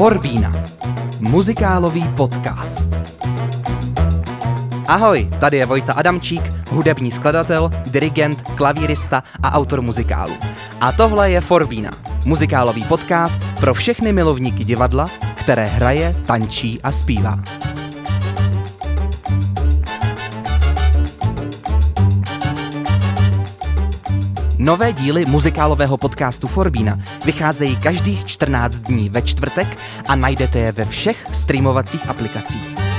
Forbína. Muzikálový podcast. Ahoj, tady je Vojta Adamčík, hudební skladatel, dirigent, klavírista a autor muzikálu. A tohle je Forbína, muzikálový podcast pro všechny milovníky divadla, které hraje, tančí a zpívá. Nové díly muzikálového podcastu Forbína vycházejí každých 14 dní ve čtvrtek a najdete je ve všech streamovacích aplikacích.